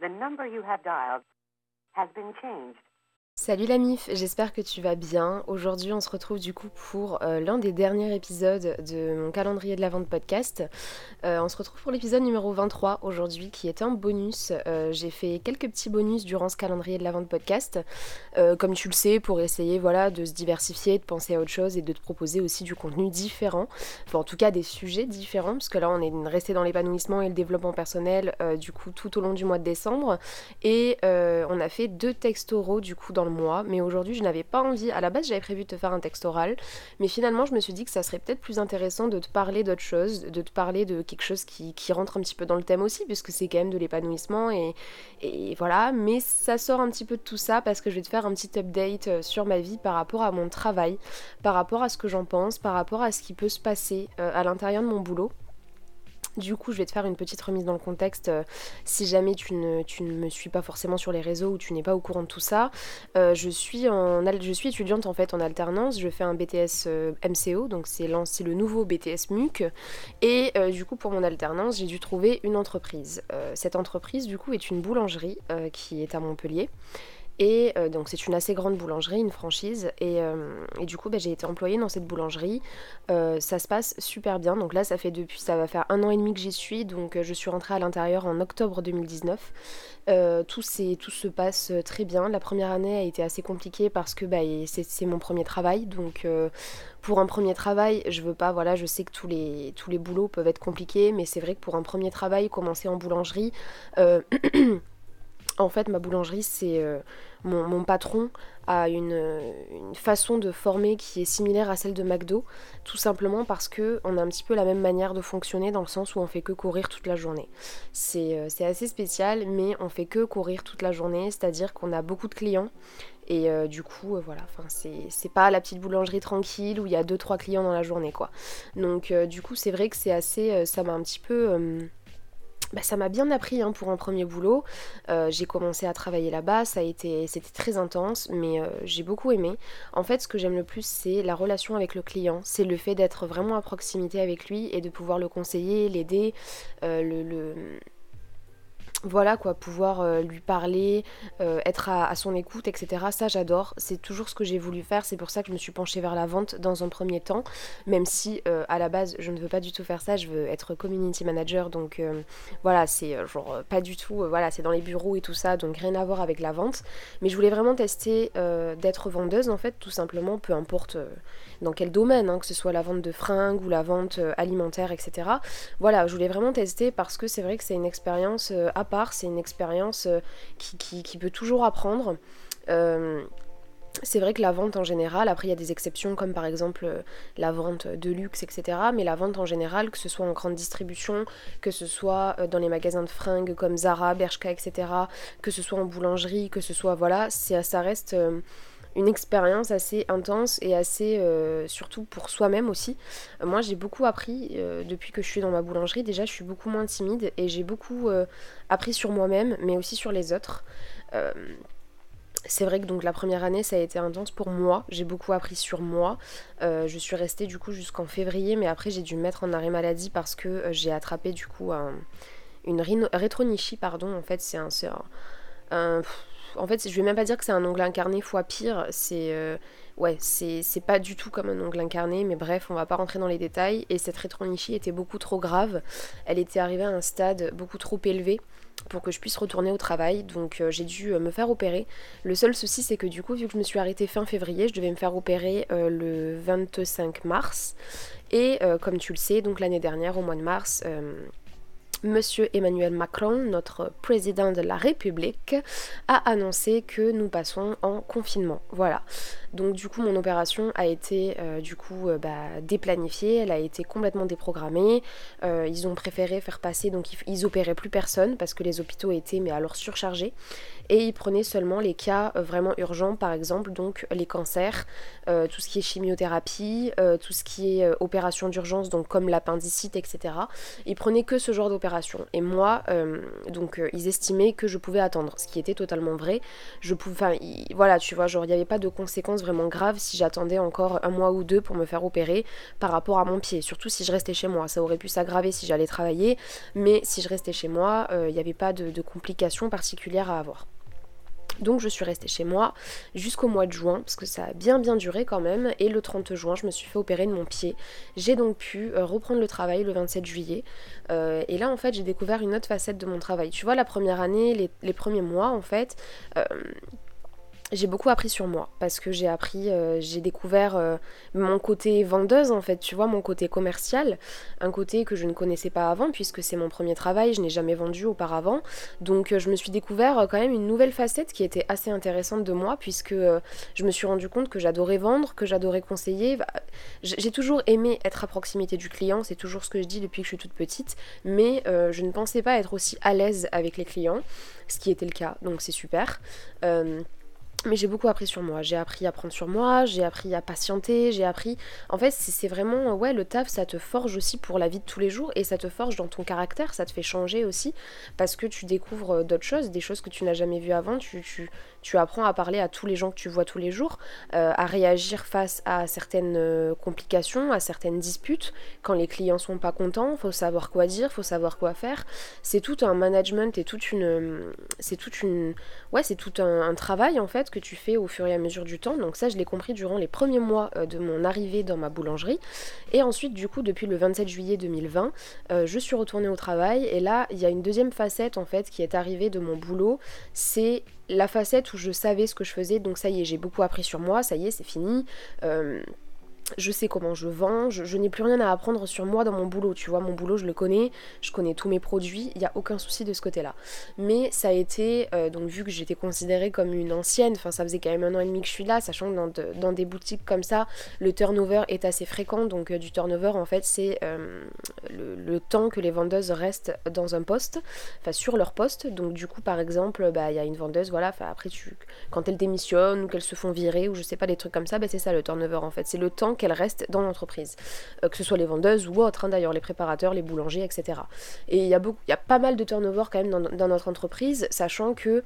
The number you have dialed has been changed. Salut la MIF, j'espère que tu vas bien. Aujourd'hui on se retrouve du coup pour euh, l'un des derniers épisodes de mon calendrier de la vente podcast. Euh, on se retrouve pour l'épisode numéro 23 aujourd'hui qui est un bonus. Euh, j'ai fait quelques petits bonus durant ce calendrier de la vente podcast. comme tu le sais, pour essayer voilà, de se diversifier, de penser à autre chose et de te proposer aussi du contenu différent. Enfin en tout cas des sujets différents parce que là on est resté dans l'épanouissement et le développement personnel du coup tout au long du mois de décembre. Et on a fait deux textes oraux du coup dans mois, mais aujourd'hui je n'avais pas envie. À la base j'avais prévu de te faire un texte oral, mais finalement je me suis dit que ça serait peut-être plus intéressant de te parler d'autre chose, de te parler de quelque chose qui, rentre un petit peu dans le thème aussi, puisque c'est quand même de l'épanouissement et, et voilà. Mais ça sort un petit peu de tout ça parce que je vais te faire un petit update euh, sur ma vie par rapport à mon travail, par rapport à ce que j'en pense, par rapport à ce qui peut se passer euh, à l'intérieur de mon boulot. Du coup, je vais te faire une petite remise dans le contexte euh, si jamais tu ne, tu ne, me suis pas forcément sur les réseaux ou tu n'es pas au courant de tout ça. Euh, je, suis en, je suis étudiante en fait en alternance, je fais un BTS euh, MCO, donc c'est le nouveau BTS MUC. Et du coup, pour mon alternance, j'ai dû trouver une entreprise. cette entreprise, du coup, est une boulangerie qui est à Montpellier. Et euh, donc c'est une assez grande boulangerie, une franchise. Et, euh, du coup bah, j'ai été employée dans cette boulangerie. Euh, ça se passe super bien. Donc là ça fait depuis, ça va faire un an et demi que j'y suis. Donc je suis rentrée à l'intérieur en octobre 2019. tout, se passe très bien. La première année a été assez compliquée parce que bah, c'est mon premier travail. Donc pour un premier travail, je veux pas, voilà, je sais que tous les, tous les boulots peuvent être compliqués. Mais c'est vrai que pour un premier travail, commencer en boulangerie... En fait, ma boulangerie, c'est euh, mon, patron a une, façon de former qui est similaire à celle de McDo, tout simplement parce que on a un petit peu la même manière de fonctionner dans le sens où on fait que courir toute la journée. C'est euh, assez spécial, mais on fait que courir toute la journée, c'est-à-dire qu'on a beaucoup de clients. Et euh, du coup, voilà, c'est pas la petite boulangerie tranquille où il y a 2-3 clients dans la journée, quoi. Donc, du coup, c'est vrai que c'est assez. ça m'a un petit peu bah, ça m'a bien appris hein, pour un premier boulot. Euh, j'ai commencé à travailler là-bas, ça a été, c'était très intense, mais euh, j'ai beaucoup aimé. En fait, ce que j'aime le plus, c'est la relation avec le client, c'est le fait d'être vraiment à proximité avec lui et de pouvoir le conseiller, l'aider, euh, le voilà quoi, pouvoir euh, lui parler, euh, être à, son écoute, etc. Ça j'adore, c'est toujours ce que j'ai voulu faire, c'est pour ça que je me suis penchée vers la vente dans un premier temps, même si euh, à la base je ne veux pas du tout faire ça, je veux être community manager, donc voilà, c'est genre pas du tout, voilà, c'est dans les bureaux et tout ça, donc rien à voir avec la vente, mais je voulais vraiment tester d'être vendeuse en fait, tout simplement, peu importe dans quel domaine, hein, que ce soit la vente de fringues ou la vente alimentaire, etc. Voilà, je voulais vraiment tester parce que c'est vrai que c'est une expérience à part, c'est une expérience euh, qui, peut toujours apprendre. Euh, c'est vrai que la vente en général, après il y a des exceptions comme par exemple euh, la vente de luxe, etc. Mais la vente en général, que ce soit en grande distribution, que ce soit dans les magasins de fringues comme Zara, Bershka, etc. Que ce soit en boulangerie, que ce soit, voilà, ça reste une expérience assez intense et assez euh, surtout pour soi-même aussi. Euh, moi j'ai beaucoup appris euh, depuis que je suis dans ma boulangerie. Déjà je suis beaucoup moins timide et j'ai beaucoup appris sur moi-même mais aussi sur les autres. c'est vrai que donc la première année ça a été intense pour moi, j'ai beaucoup appris sur moi. je suis restée du coup jusqu'en février mais après j'ai dû me mettre en arrêt maladie parce que j'ai attrapé du coup une rétronichie pardon en fait c'est un, un en fait, je vais même pas dire que c'est un ongle incarné fois pire, c'est euh, ouais, c'est pas du tout comme un ongle incarné, mais bref, on va pas rentrer dans les détails. Et cette rétronichie était beaucoup trop grave, elle était arrivée à un stade beaucoup trop élevé pour que je puisse retourner au travail, donc euh, j'ai dû euh, me faire opérer. Le seul souci, c'est que du coup, vu que je me suis arrêtée fin février, je devais me faire opérer le 25 mars. Et comme tu le sais, donc l'année dernière, au mois de mars, Monsieur Emmanuel Macron, notre président de la République, a annoncé que nous passons en confinement. Voilà. Donc du coup, mon opération a été euh, du coup euh, bah, déplanifiée, elle a été complètement déprogrammée. Euh, ils ont préféré faire passer, donc ils, ils, opéraient plus personne parce que les hôpitaux étaient mais alors surchargés et ils prenaient seulement les cas vraiment urgents, par exemple donc les cancers, tout ce qui est chimiothérapie, tout ce qui est opération d'urgence, donc comme l'appendicite, etc. Ils prenaient que ce genre d'opération. Et moi, euh, donc ils estimaient que je pouvais attendre, ce qui était totalement vrai. Je pouvais, enfin, voilà, tu vois, genre il n'y avait pas de conséquences vraiment graves si j'attendais encore un mois ou deux pour me faire opérer par rapport à mon pied. Surtout si je restais chez moi, ça aurait pu s'aggraver si j'allais travailler, mais si je restais chez moi, il n'y avait pas de complications particulières à avoir. Donc je suis restée chez moi jusqu'au mois de juin, parce que ça a bien bien duré quand même, et le 30 juin je me suis fait opérer de mon pied. J'ai donc pu euh, reprendre le travail le 27 juillet, euh, et là en fait j'ai découvert une autre facette de mon travail. Tu vois la première année, les, premiers mois en fait, euh, j'ai beaucoup appris sur moi parce que j'ai appris, euh, j'ai découvert euh, mon côté vendeuse en fait, tu vois, mon côté commercial, un côté que je ne connaissais pas avant puisque c'est mon premier travail, je n'ai jamais vendu auparavant. Donc euh, je me suis découvert quand même une nouvelle facette qui était assez intéressante de moi puisque je me suis rendu compte que j'adorais vendre, que j'adorais conseiller. Bah, j'ai toujours aimé être à proximité du client, c'est toujours ce que je dis depuis que je suis toute petite, mais je ne pensais pas être aussi à l'aise avec les clients, ce qui était le cas, donc c'est super. Mais j'ai beaucoup appris sur moi. J'ai appris à prendre sur moi, j'ai appris à patienter, j'ai appris. En fait, c'est vraiment. Ouais, le taf, ça te forge aussi pour la vie de tous les jours et ça te forge dans ton caractère, ça te fait changer aussi parce que tu découvres euh, d'autres choses, des choses que tu n'as jamais vues avant. Tu, tu, tu apprends à parler à tous les gens que tu vois tous les jours, euh, à réagir face à certaines euh, complications, à certaines disputes. Quand les clients sont pas contents, faut savoir quoi dire, faut savoir quoi faire. C'est tout un management et toute une, c'est toute une, ouais, c'est tout un, travail en fait que tu fais au fur et à mesure du temps. Donc ça, je l'ai compris durant les premiers mois euh, de mon arrivée dans ma boulangerie. Et ensuite, du coup, depuis le 27 juillet 2020, je suis retournée au travail et là, il y a une deuxième facette en fait qui est arrivée de mon boulot, c'est la facette où je savais ce que je faisais, donc ça y est, j'ai beaucoup appris sur moi, ça y est, c'est fini. Euh, je sais comment je vends, je, n'ai plus rien à apprendre sur moi dans mon boulot, tu vois, mon boulot je le connais, je connais tous mes produits, il n'y a aucun souci de ce côté-là. Mais ça a été, euh, donc vu que j'étais considérée comme une ancienne, enfin ça faisait quand même un an et demi que je suis là, sachant que dans, des boutiques comme ça, le turnover est assez fréquent, donc euh, du turnover en fait c'est euh, le, temps que les vendeuses restent dans un poste, enfin sur leur poste, donc du coup par exemple, bah, il y a une vendeuse, voilà, après tu, quand elle démissionne ou qu'elles se font virer ou je sais pas des trucs comme ça, bah, c'est ça le turnover en fait, c'est le temps qu'elles restent dans l'entreprise. Euh, que ce soit les vendeuses ou autres, hein, d'ailleurs, les préparateurs, les boulangers, etc. Et il y, a y a pas mal de turnover quand même dans notre entreprise, sachant que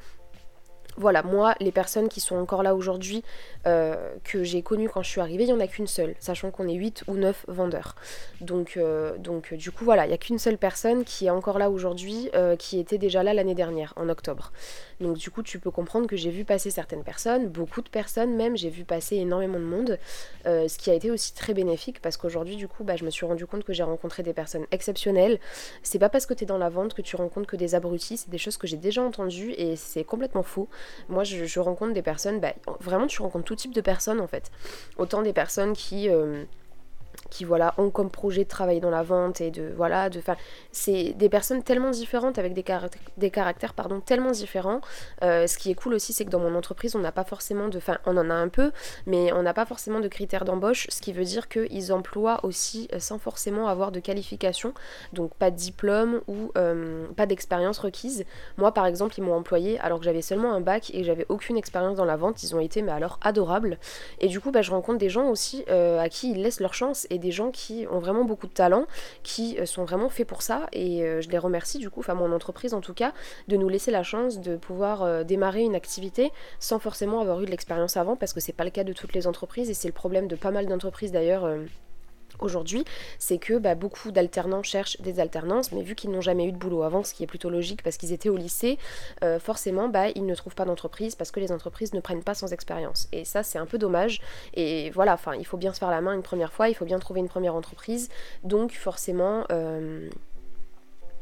voilà, moi, les personnes qui sont encore là aujourd'hui, euh, que j'ai connues quand je suis arrivée, il n'y en a qu'une seule, sachant qu'on est 8 ou 9 vendeurs. Donc, euh, donc du coup, voilà, il n'y a qu'une seule personne qui est encore là aujourd'hui, euh, qui était déjà là l'année dernière, en octobre. Donc, du coup, tu peux comprendre que j'ai vu passer certaines personnes, beaucoup de personnes même, j'ai vu passer énormément de monde, ce qui a été aussi très bénéfique parce qu'aujourd'hui, du coup, bah, je me suis rendu compte que j'ai rencontré des personnes exceptionnelles. C'est pas parce que tu es dans la vente que tu rencontres que des abrutis, c'est des choses que j'ai déjà entendues et c'est complètement faux. Moi, je, rencontre des personnes, bah, vraiment, tu rencontres tout type de personnes en fait. Autant des personnes qui. Euh, qui voilà ont comme projet de travailler dans la vente et de voilà de faire c'est des personnes tellement différentes avec des caractères, des caractères pardon tellement différents. Euh, ce qui est cool aussi c'est que dans mon entreprise on n'a pas forcément de enfin on en a un peu mais on n'a pas forcément de critères d'embauche ce qui veut dire qu'ils emploient aussi euh, sans forcément avoir de qualification. Donc pas de diplôme ou euh, pas d'expérience requise. Moi par exemple ils m'ont employé alors que j'avais seulement un bac et j'avais aucune expérience dans la vente. Ils ont été mais alors adorables. Et du coup bah, je rencontre des gens aussi à qui ils laissent leur chance et des gens qui ont vraiment beaucoup de talent, qui euh, sont vraiment faits pour ça. Et euh, je les remercie du coup, enfin mon entreprise en tout cas, de nous laisser la chance de pouvoir euh, démarrer une activité sans forcément avoir eu de l'expérience avant, parce que c'est pas le cas de toutes les entreprises et c'est le problème de pas mal d'entreprises d'ailleurs aujourd'hui, c'est que bah, beaucoup d'alternants cherchent des alternances, mais vu qu'ils n'ont jamais eu de boulot avant, ce qui est plutôt logique parce qu'ils étaient au lycée, euh, forcément, bah, ils ne trouvent pas d'entreprise parce que les entreprises ne prennent pas sans expérience. Et ça, c'est un peu dommage. Et voilà, enfin, il faut bien se faire la main une première fois, il faut bien trouver une première entreprise. Donc, forcément. Euh,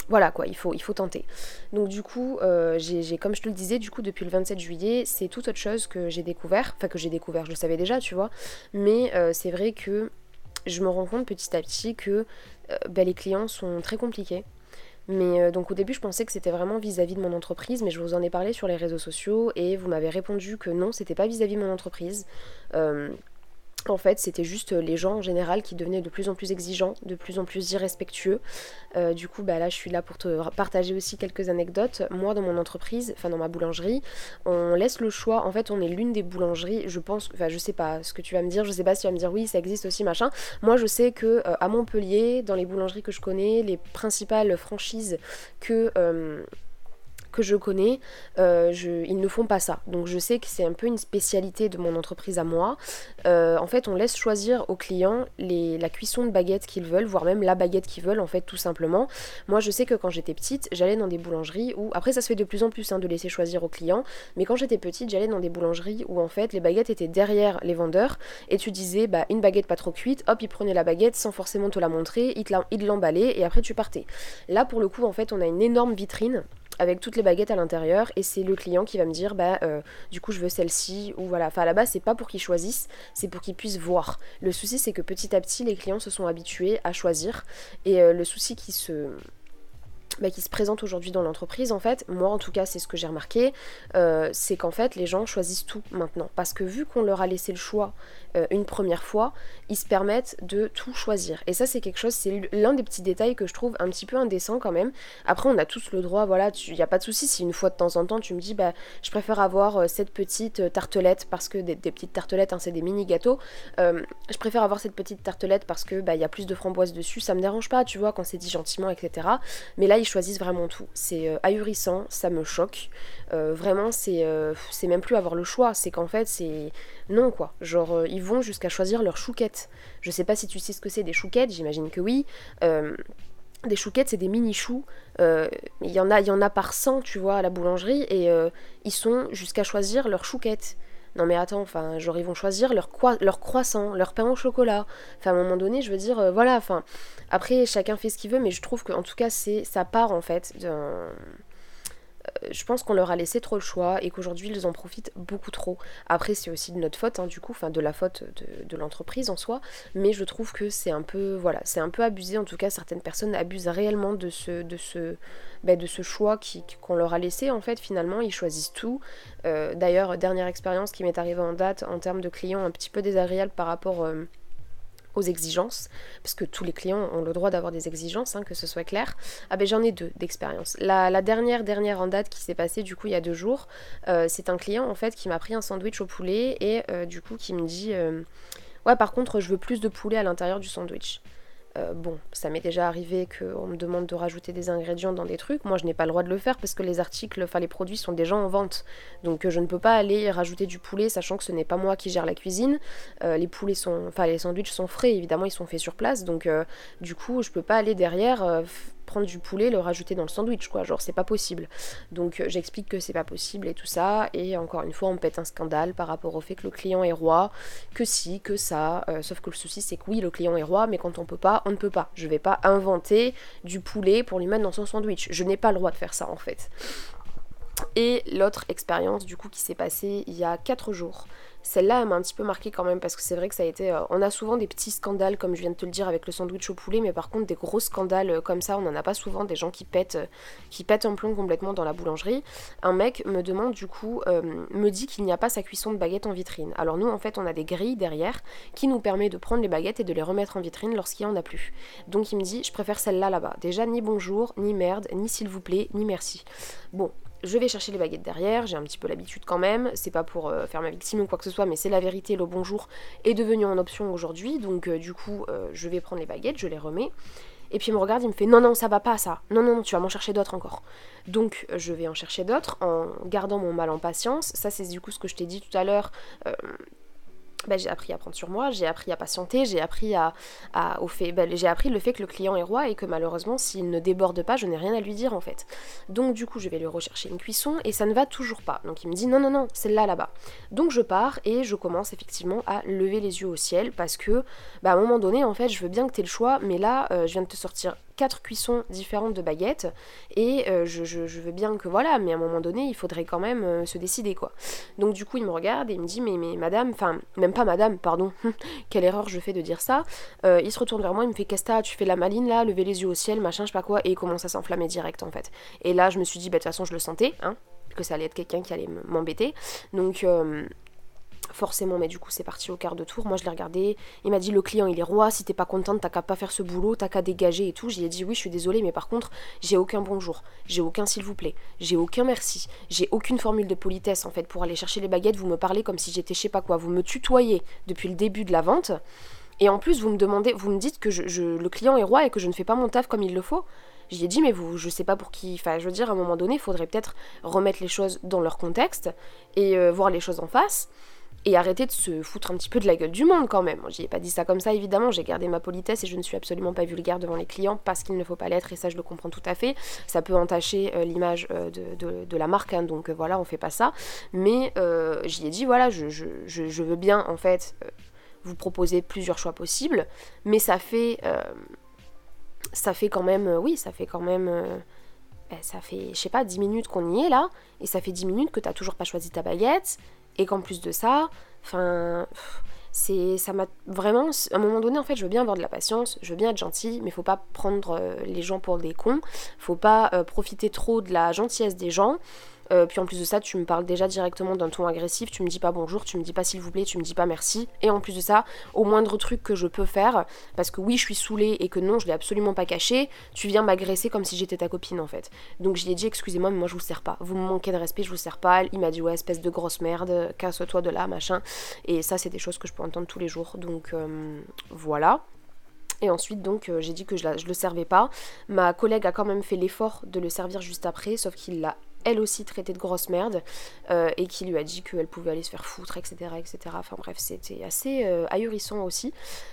voilà quoi, il faut, tenter. Donc du coup, euh, j'ai, comme je te le disais, du coup depuis le 27 juillet, c'est toute autre chose que j'ai découvert, enfin que j'ai découvert, je le savais déjà, tu vois, mais c'est vrai que je me rends compte petit à petit que euh, bah, les clients sont très compliqués. Mais euh, donc au début je pensais que c'était vraiment vis-à-vis de mon entreprise, mais je vous en ai parlé sur les réseaux sociaux et vous m'avez répondu que non, c'était pas vis-à-vis de mon entreprise. Euh, en fait, c'était juste les gens en général qui devenaient de plus en plus exigeants, de plus en plus irrespectueux. Euh, du coup, bah là, je suis là pour te partager aussi quelques anecdotes. Moi, dans mon entreprise, enfin dans ma boulangerie, on laisse le choix. En fait, on est l'une des boulangeries. Je pense, enfin, je sais pas ce que tu vas me dire. Je sais pas si tu vas me dire oui, ça existe aussi, machin. Moi, je sais que euh, à Montpellier, dans les boulangeries que je connais, les principales franchises que euh, que je connais, euh, ils ne font pas ça. Donc je sais que c'est un peu une spécialité de mon entreprise à moi. Euh, en fait, on laisse choisir aux clients la cuisson de baguette qu'ils veulent, voire même la baguette qu'ils veulent, en fait, tout simplement. Moi, je sais que quand j'étais petite, j'allais dans des boulangeries où, après, ça se fait de plus en plus hein, de laisser choisir aux clients, mais quand j'étais petite, j'allais dans des boulangeries où, en fait, les baguettes étaient derrière les vendeurs et tu disais, bah, une baguette pas trop cuite, hop, ils prenaient la baguette sans forcément te la montrer, ils l'emballaient et après tu partais. Là, pour le coup, en fait, on a une énorme vitrine avec toutes les baguettes à l'intérieur et c'est le client qui va me dire bah euh, du coup je veux celle-ci ou voilà. Enfin à la base c'est pas pour qu'ils choisissent c'est pour qu'ils puissent voir. Le souci c'est que petit à petit les clients se sont habitués à choisir et euh, le souci qui se bah, qui se présente aujourd'hui dans l'entreprise, en fait, moi en tout cas c'est ce que j'ai remarqué, euh, c'est qu'en fait les gens choisissent tout maintenant. Parce que vu qu'on leur a laissé le choix euh, une première fois, ils se permettent de tout choisir. Et ça c'est quelque chose, c'est l'un des petits détails que je trouve un petit peu indécent quand même. Après on a tous le droit, voilà, il n'y a pas de souci si une fois de temps en temps tu me dis bah je préfère avoir euh, cette petite tartelette parce que des, petites tartelettes, hein, c'est des mini gâteaux, je préfère avoir cette petite tartelette parce que bah il y a plus de framboises dessus, ça me dérange pas, tu vois, quand c'est dit gentiment, etc. Mais là ils choisissent vraiment tout. C'est euh, ahurissant, ça me choque. Euh, vraiment, c'est euh, c'est même plus avoir le choix. C'est qu'en fait, c'est. Non, quoi. Genre, ils vont jusqu'à choisir leur chouquette. Je sais pas si tu sais ce que c'est des chouquettes, j'imagine que oui. des chouquettes, c'est des mini choux. Il y en a, il y en a par 100, tu vois, à la boulangerie, et ils sont jusqu'à choisir leur chouquette. Non mais attends, enfin, genre ils vont choisir leur, croissant, leur pain au chocolat. Enfin, à un moment donné, je veux dire, voilà, enfin, après, chacun fait ce qu'il veut, mais je trouve qu'en tout cas, c'est ça part en fait d'un euh, je pense qu'on leur a laissé trop le choix et qu'aujourd'hui ils en profitent beaucoup trop. Après c'est aussi de notre faute hein, du coup, enfin de la faute de, l'entreprise en soi, mais je trouve que c'est un peu voilà, c'est un peu abusé en tout cas certaines personnes abusent réellement de ce de ce ce choix qu'on leur a laissé en fait finalement ils choisissent tout. Euh, d'ailleurs dernière expérience qui m'est arrivée en date en termes de clients un petit peu désagréable par rapport euh, aux exigences, parce que tous les clients ont le droit d'avoir des exigences, hein, que ce soit clair. Ah ben j'en ai deux d'expérience. La, dernière, dernière en date qui s'est passée du coup il y a deux jours, euh, c'est un client en fait qui m'a pris un sandwich au poulet et euh, du coup qui me dit euh, ouais par contre je veux plus de poulet à l'intérieur du sandwich. Euh, bon, ça m'est déjà arrivé qu'on me demande de rajouter des ingrédients dans des trucs. Moi, je n'ai pas le droit de le faire parce que les articles, enfin les produits sont déjà en vente. Donc, euh, je ne peux pas aller rajouter du poulet, sachant que ce n'est pas moi qui gère la cuisine. Euh, les poulets sont, enfin les sandwichs sont frais, évidemment, ils sont faits sur place. Donc, du coup, je peux pas aller derrière prendre du poulet, le rajouter dans le sandwich, quoi. Genre, c'est pas possible. Donc, euh, j'explique que c'est pas possible et tout ça. Et encore une fois, on pète un scandale par rapport au fait que le client est roi, que si, que ça. Euh, sauf que le souci, c'est que oui, le client est roi, mais quand on peut pas, on ne peut pas. Je vais pas inventer du poulet pour lui mettre dans son sandwich. Je n'ai pas le droit de faire ça, en fait. Et l'autre expérience, du coup, qui s'est passée il y a 4 jours. Celle-là, elle m'a un petit peu marqué quand même parce que c'est vrai que ça a été. Euh, on a souvent des petits scandales, comme je viens de te le dire, avec le sandwich au poulet, mais par contre, des gros scandales euh, comme ça, on n'en a pas souvent. Des gens qui pètent, euh, qui pètent un plomb complètement dans la boulangerie. Un mec me demande, du coup, me dit qu'il n'y a pas sa cuisson de baguettes en vitrine. Alors, nous, en fait, on a des grilles derrière qui nous permet de prendre les baguettes et de les remettre en vitrine lorsqu'il y en a plus. Donc, il me dit, je préfère celle-là là-bas. Déjà, ni bonjour, ni merde, ni s'il vous plaît, ni merci. Bon, je vais chercher les baguettes derrière, j'ai un petit peu l'habitude quand même, c'est pas pour euh, faire ma victime ou quoi que ce soit, mais c'est la vérité, le bonjour est devenu en option aujourd'hui, donc euh, du coup euh, je vais prendre les baguettes, je les remets, et puis il me regarde, il me fait non non ça va pas ça, non non tu vas m'en chercher d'autres encore. Donc je vais en chercher d'autres en gardant mon mal en patience, ça c'est du coup ce que je t'ai dit tout à l'heure, bah, j'ai appris à prendre sur moi, j'ai appris à patienter, j'ai appris à, au fait, bah, j'ai appris le fait que le client est roi et que malheureusement s'il ne déborde pas, je n'ai rien à lui dire en fait. Donc du coup je vais lui rechercher une cuisson et ça ne va toujours pas. Donc il me dit non non non, celle-là là-bas. Donc je pars et je commence effectivement à lever les yeux au ciel parce que bah, à un moment donné en fait je veux bien que tu aies le choix, mais là euh, je viens de te sortir quatre cuissons différentes de baguettes et euh, je, veux bien que voilà, mais à un moment donné, il faudrait quand même euh, se décider quoi. Donc du coup, il me regarde et il me dit mais, mais madame, enfin même pas madame, pardon, quelle erreur je fais de dire ça. Euh, il se retourne vers moi, il me fait que tu fais la maline là, lever les yeux au ciel, machin, je sais pas quoi, et il commence à s'enflammer direct en fait. Et là, je me suis dit bah de toute façon, je le sentais, hein, que ça allait être quelqu'un qui allait m'embêter. Donc forcément, mais du coup c'est parti au quart de tour. Moi je l'ai regardé, il m'a dit le client il est roi, si t'es pas contente, t'as qu'à pas faire ce boulot, t'as qu'à dégager et tout. J'ai dit oui, je suis désolée, mais par contre, j'ai aucun bonjour, j'ai aucun s'il vous plaît, j'ai aucun merci, j'ai aucune formule de politesse en fait pour aller chercher les baguettes. Vous me parlez comme si j'étais je sais pas quoi, vous me tutoyez depuis le début de la vente. Et en plus, vous me demandez, vous me dites que le client est roi et que je ne fais pas mon taf comme il le faut. J'y ai dit, mais vous, je sais pas pour qui. Enfin, je veux dire, à un moment donné, il faudrait peut-être remettre les choses dans leur contexte et euh, voir les choses en face et arrêter de se foutre un petit peu de la gueule du monde quand même. J'y ai pas dit ça comme ça évidemment, j'ai gardé ma politesse et je ne suis absolument pas vulgaire devant les clients parce qu'il ne faut pas l'être et ça je le comprends tout à fait. Ça peut entacher euh, l'image euh, de, la marque, hein, donc voilà, on fait pas ça. Mais j'y ai dit voilà, je, je, veux bien en fait vous proposer plusieurs choix possibles, mais ça fait ça fait quand même, oui, ça fait quand même, ben, ça fait, je sais pas, 10 minutes qu'on y est là, et ça fait 10 minutes que t'as toujours pas choisi ta baguette, et qu'en plus de ça, enfin, c'est, ça m'a vraiment, à un moment donné, en fait, je veux bien avoir de la patience, je veux bien être gentil, mais faut pas prendre euh, les gens pour des cons, faut pas euh, profiter trop de la gentillesse des gens, euh, puis en plus de ça, tu me parles déjà directement d'un ton agressif, tu me dis pas bonjour, tu me dis pas s'il vous plaît, tu me dis pas merci. Et en plus de ça, au moindre truc que je peux faire, parce que oui, je suis saoulée et que non, je l'ai absolument pas caché, tu viens m'agresser comme si j'étais ta copine en fait. Donc je lui ai dit, excusez-moi, mais moi je vous sers pas. Vous me manquez de respect, je vous sers pas. Il m'a dit, ouais, espèce de grosse merde, casse-toi de là, machin. Et ça, c'est des choses que je peux entendre tous les jours. Donc euh, voilà. Et ensuite, donc, euh, j'ai dit que je, je le servais pas. Ma collègue a quand même fait l'effort de le servir juste après, sauf qu'il l'a elle aussi traitée de grosse merde euh, et qui lui a dit qu'elle pouvait aller se faire foutre, etc. etc. Enfin bref, c'était assez euh, ahurissant aussi.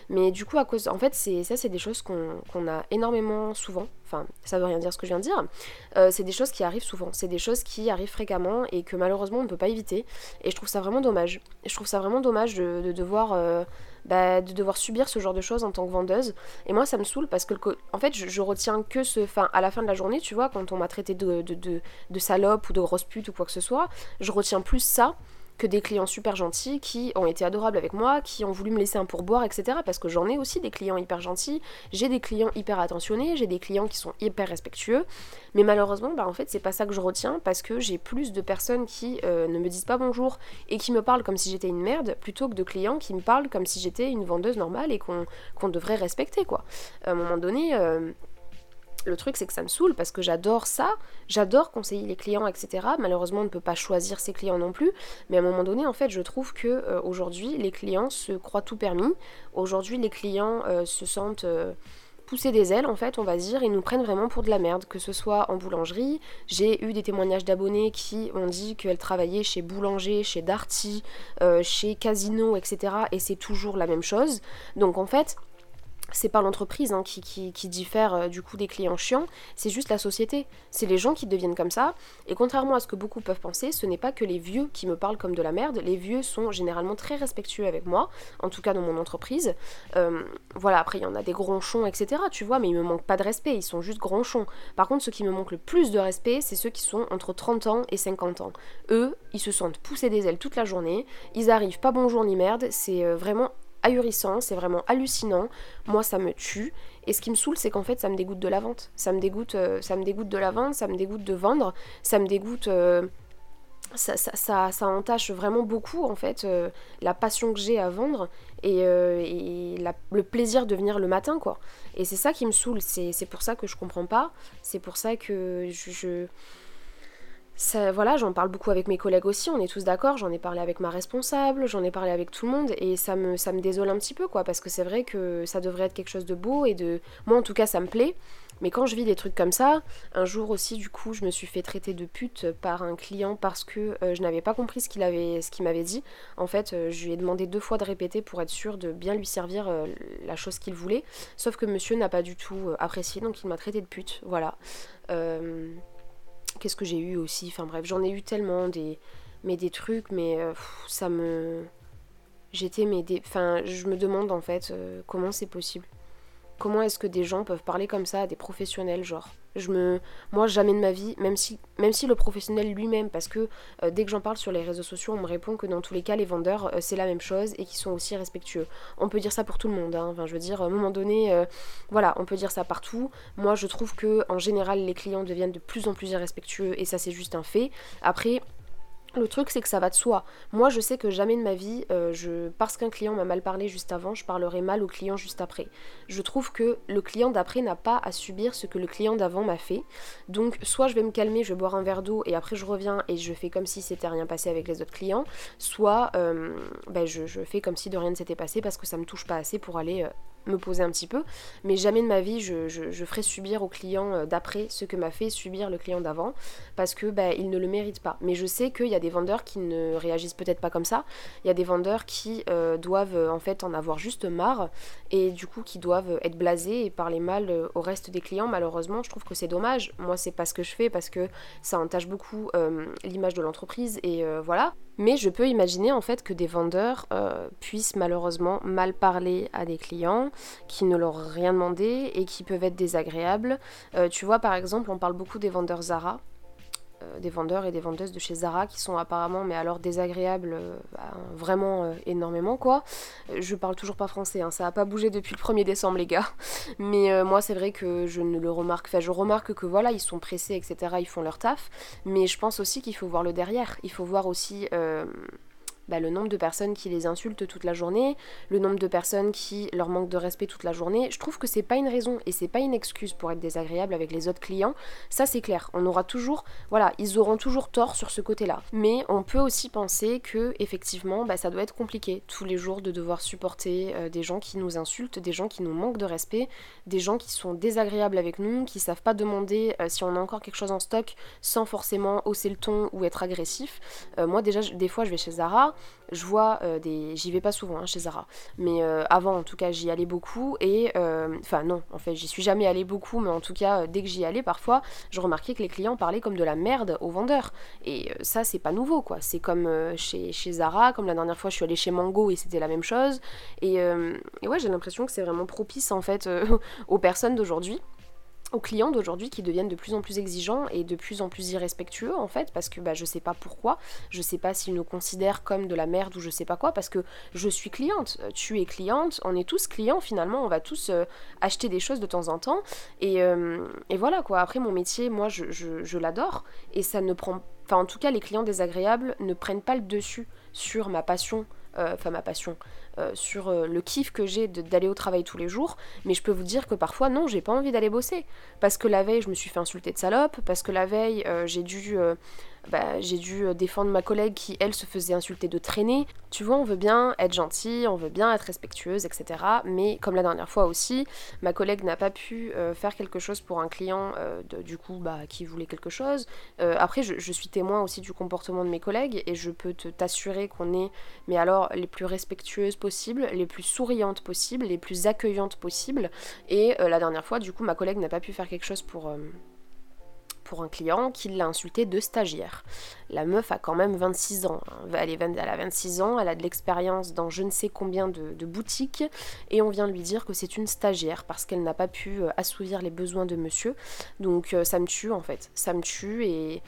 Mais du coup, à cause. En fait, ça, c'est des choses qu'on a énormément souvent. Enfin, ça veut rien dire ce que je viens de dire. Euh, c'est des choses qui arrivent souvent. C'est des choses qui arrivent fréquemment et que malheureusement on ne peut pas éviter. Et je trouve ça vraiment dommage. Je trouve ça vraiment dommage de devoir bah, de devoir subir ce genre de choses en tant que vendeuse. Et moi, ça me saoule parce que, en fait, je, retiens que ce. Enfin, à la fin de la journée, tu vois, quand on m'a traité de, de, de, de salope ou de grosse pute ou quoi que ce soit, je retiens plus ça que des clients super gentils qui ont été adorables avec moi, qui ont voulu me laisser un pourboire, etc. Parce que j'en ai aussi des clients hyper gentils, j'ai des clients hyper attentionnés, j'ai des clients qui sont hyper respectueux. Mais malheureusement, bah en fait, c'est pas ça que je retiens parce que j'ai plus de personnes qui euh, ne me disent pas bonjour et qui me parlent comme si j'étais une merde plutôt que de clients qui me parlent comme si j'étais une vendeuse normale et qu'on devrait respecter, quoi. À un moment donné. Euh, le truc, c'est que ça me saoule parce que j'adore ça, j'adore conseiller les clients, etc. Malheureusement, on ne peut pas choisir ses clients non plus, mais à un moment donné, en fait, je trouve que euh, aujourd'hui, les clients se croient tout permis. Aujourd'hui, les clients euh, se sentent euh, pousser des ailes, en fait, on va dire, et nous prennent vraiment pour de la merde, que ce soit en boulangerie. J'ai eu des témoignages d'abonnés qui ont dit qu'elles travaillaient chez Boulanger, chez Darty, chez Casino, etc. Et c'est toujours la même chose. Donc en fait, c'est pas l'entreprise hein, qui, qui, diffère euh, du coup des clients chiants, c'est juste la société. C'est les gens qui deviennent comme ça. Et contrairement à ce que beaucoup peuvent penser, ce n'est pas que les vieux qui me parlent comme de la merde. Les vieux sont généralement très respectueux avec moi, en tout cas dans mon entreprise. Euh, voilà, après il y en a des gronchons, etc. Tu vois, mais ils me manquent pas de respect, ils sont juste gronchons. Par contre, ceux qui me manquent le plus de respect, c'est ceux qui sont entre 30 ans et 50 ans. Eux, ils se sentent pousser des ailes toute la journée, ils arrivent pas bonjour ni merde, c'est euh, vraiment ahurissant, c'est vraiment hallucinant. Moi, ça me tue. Et ce qui me saoule, c'est qu'en fait, ça me dégoûte de la vente. Ça me dégoûte, euh, ça me dégoûte de la vente, ça me dégoûte de vendre, ça me dégoûte. Euh, ça, ça, ça, entache vraiment beaucoup en fait euh, la passion que j'ai à vendre et, le plaisir de venir le matin quoi. Et c'est ça qui me saoule, c'est pour ça que je comprends pas, c'est pour ça que je voilà, j'en parle beaucoup avec mes collègues aussi, on est tous d'accord, j'en ai parlé avec ma responsable, j'en ai parlé avec tout le monde et ça me, ça me désole un petit peu quoi, parce que c'est vrai que ça devrait être quelque chose de beau et de... Moi en tout cas ça me plaît, mais quand je vis des trucs comme ça, un jour aussi du coup je me suis fait traiter de pute par un client parce que euh, je n'avais pas compris ce qu'il avait, m'avait dit. En fait, euh, je lui ai demandé deux fois de répéter pour être sûr de bien lui servir euh, la chose qu'il voulait, sauf que monsieur n'a pas du tout apprécié, donc il m'a traité de pute, voilà. Qu'est-ce que j'ai eu aussi Enfin bref, j'en ai eu tellement des, mais des trucs, mais euh, ça me. J'étais, mais des. Enfin, je me demande en fait euh, comment c'est possible? Comment est-ce que des gens peuvent parler comme ça à des professionnels, genre? Je me, moi jamais de ma vie, même si, même si le professionnel lui-même, parce que euh, dès que j'en parle sur les réseaux sociaux, on me répond que dans tous les cas les vendeurs euh, c'est la même chose et qu'ils sont aussi respectueux. On peut dire ça pour tout le monde, hein. enfin je veux dire, à un moment donné, euh, voilà, on peut dire ça partout. Moi je trouve que en général les clients deviennent de plus en plus irrespectueux et ça c'est juste un fait. Après, Le truc, c'est que ça va de soi. Moi, je sais que jamais de ma vie, euh, parce qu'un client m'a mal parlé juste avant, je parlerai mal au client juste après. Je trouve que le client d'après n'a pas à subir ce que le client d'avant m'a fait. Donc, soit je vais me calmer, je vais boire un verre d'eau et après je reviens et je fais comme si c'était rien passé avec les autres clients, soit euh, ben, je, fais comme si de rien ne s'était passé parce que ça me touche pas assez pour aller euh, me poser un petit peu, mais jamais de ma vie je, je, ferai subir au client euh, d'après ce que m'a fait subir le client d'avant, parce que bah, il ne le mérite pas. Mais je sais qu'il y a des vendeurs qui ne réagissent peut-être pas comme ça, il y a des vendeurs qui euh, doivent en fait en avoir juste marre, et du coup qui doivent être blasés et parler mal euh, au reste des clients. Malheureusement, je trouve que c'est dommage. Moi, c'est pas ce que je fais parce que ça entache beaucoup l'image de l'entreprise, et voilà. Mais je peux imaginer en fait que des vendeurs puissent malheureusement mal parler à des clients, qui ne leur ont rien demandé et qui peuvent être désagréables. Euh, tu vois, par exemple, on parle beaucoup des vendeurs Zara, euh, des vendeurs et des vendeuses de chez Zara qui sont apparemment, mais alors désagréables euh, bah, vraiment énormément, quoi. Je parle toujours pas français, hein, ça a pas bougé depuis le 1er décembre, les gars. Mais moi, c'est vrai que je ne le remarque, enfin, je remarque que voilà, ils sont pressés, etc., ils font leur taf. Mais je pense aussi qu'il faut voir le derrière. Il faut voir aussi bah, le nombre de personnes qui les insultent toute la journée, le nombre de personnes qui leur manquent de respect toute la journée. Je trouve que c'est pas une raison et c'est pas une excuse pour être désagréable avec les autres clients. Ça c'est clair. On aura toujours, voilà, ils auront toujours tort sur ce côté-là. Mais on peut aussi penser que effectivement, bah, ça doit être compliqué tous les jours de devoir supporter euh, des gens qui nous insultent, des gens qui nous manquent de respect, des gens qui sont désagréables avec nous, qui savent pas demander euh, si on a encore quelque chose en stock sans forcément hausser le ton ou être agressif. Euh, moi déjà, des fois, je vais chez Zara je vois euh, des. J'y vais pas souvent hein, chez Zara, mais euh, avant en tout cas j'y allais beaucoup et. Euh, enfin non, en fait j'y suis jamais allée beaucoup, mais en tout cas dès que j'y allais parfois, je remarquais que les clients parlaient comme de la merde aux vendeurs. Et ça c'est pas nouveau quoi. C'est comme chez, chez Zara, comme la dernière fois je suis allée chez Mango et c'était la même chose. Et, et ouais j'ai l'impression que c'est vraiment propice en fait aux personnes d'aujourd'hui aux clients d'aujourd'hui qui deviennent de plus en plus exigeants et de plus en plus irrespectueux en fait parce que bah, je sais pas pourquoi, je sais pas s'ils nous considèrent comme de la merde ou je sais pas quoi parce que je suis cliente, euh, tu es cliente, on est tous clients finalement, on va tous euh, acheter des choses de temps en temps et, euh, et voilà quoi, après mon métier moi je, je, je l'adore et ça ne prend, enfin en tout cas les clients désagréables ne prennent pas le dessus sur ma passion enfin ma passion, euh, sur euh, le kiff que j'ai d'aller au travail tous les jours, mais je peux vous dire que parfois non, j'ai pas envie d'aller bosser. Parce que la veille, je me suis fait insulter de salope, parce que la veille, euh, j'ai dû bah, dû défendre ma collègue qui, elle, se faisait insulter de traîner. Tu vois, on veut bien être gentil, on veut bien être respectueuse, etc. Mais comme la dernière fois aussi, ma collègue n'a pas pu faire quelque chose pour un client, du coup, bah, qui voulait quelque chose. après, je, suis témoin aussi du comportement de mes collègues et je peux t'assurer qu'on est, mais alors, les plus respectueuses les plus souriantes possibles, les plus accueillantes possibles. Et la dernière fois, du coup, ma collègue n'a pas pu faire quelque chose pour pour un client qui l'a insulté de stagiaire. La meuf a quand même 26 ans. Hein. Elle, est, elle a 26 ans, elle a de l'expérience dans je ne sais combien de, boutiques et on vient lui dire que c'est une stagiaire parce qu'elle n'a pas pu euh, assouvir les besoins de monsieur. Donc euh, ça me tue en fait. Ça me tue et...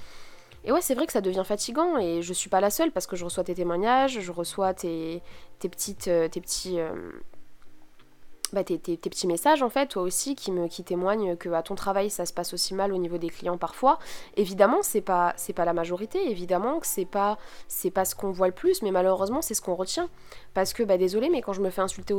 Et ouais, c'est vrai que ça devient fatigant et je suis pas la seule parce que je reçois tes témoignages, je reçois tes, tes petites, euh, petits, bah, tes, petits messages en fait, toi aussi, qui, me, qui témoignent que à ton travail ça se passe aussi mal au niveau des clients parfois. Évidemment, c'est pas, pas la majorité, évidemment que c'est pas, c'est pas ce qu'on voit le plus, mais malheureusement c'est ce qu'on retient. Parce que, bah désolé, mais quand je me fais insulter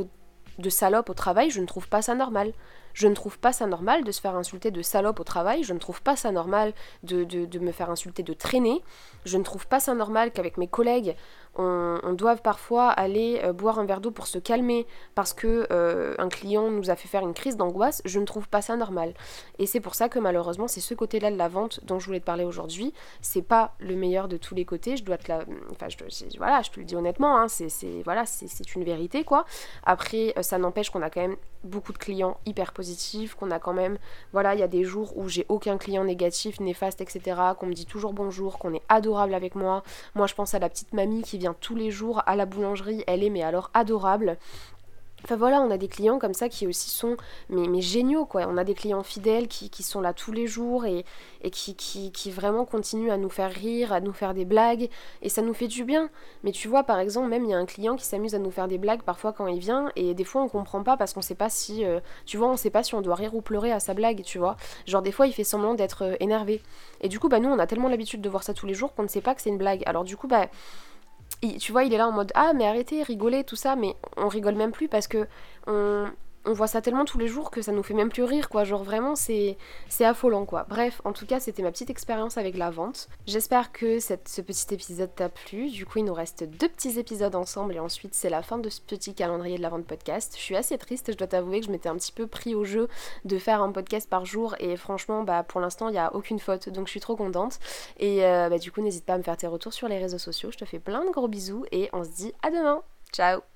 de salope au travail, je ne trouve pas ça normal. Je ne trouve pas ça normal de se faire insulter de salope au travail, je ne trouve pas ça normal de, de, me faire insulter de traîner, je ne trouve pas ça normal qu'avec mes collègues, on, doit parfois aller euh, boire un verre d'eau pour se calmer parce que euh, un client nous a fait faire une crise d'angoisse, je ne trouve pas ça normal. Et c'est pour ça que malheureusement, c'est ce côté-là de la vente dont je voulais te parler aujourd'hui. C'est pas le meilleur de tous les côtés. Je dois te la, enfin, je, voilà, je te le dis honnêtement. Hein, c'est, voilà, c'est une vérité quoi. Après, euh, ça n'empêche qu'on a quand même beaucoup de clients hyper positifs, qu'on a quand même, voilà, il y a des jours où j'ai aucun client négatif, néfaste, etc. Qu'on me dit toujours bonjour, qu'on est adorable avec moi. Moi, je pense à la petite mamie qui vient tous les jours à la boulangerie, elle est mais alors adorable. Enfin voilà, on a des clients comme ça qui aussi sont mais, mais géniaux quoi. On a des clients fidèles qui, qui sont là tous les jours et, et qui, qui, qui, vraiment continuent à nous faire rire, à nous faire des blagues et ça nous fait du bien. Mais tu vois par exemple même il y a un client qui s'amuse à nous faire des blagues parfois quand il vient et des fois on comprend pas parce qu'on sait pas si euh, tu vois on sait pas si on doit rire ou pleurer à sa blague tu vois. Genre des fois il fait semblant d'être euh, énervé. Et du coup bah nous on a tellement l'habitude de voir ça tous les jours qu'on ne sait pas que c'est une blague. Alors du coup bah tu vois, il est là en mode Ah, mais arrêtez, rigolez, tout ça, mais on rigole même plus parce que on voit ça tellement tous les jours que ça nous fait même plus rire, quoi. Genre vraiment, c'est, affolant, quoi. Bref, en tout cas, c'était ma petite expérience avec la vente. J'espère que ce petit épisode t'a plu. Du coup, il nous reste deux petits épisodes ensemble et ensuite, c'est la fin de ce petit calendrier de la vente podcast. Je suis assez triste, je dois t'avouer que je m'étais un petit peu pris au jeu de faire un podcast par jour et franchement, bah, pour l'instant, il n'y a aucune faute, donc je suis trop contente. Et euh, bah, du coup, n'hésite pas à me faire tes retours sur les réseaux sociaux. Je te fais plein de gros bisous et on se dit à demain. Ciao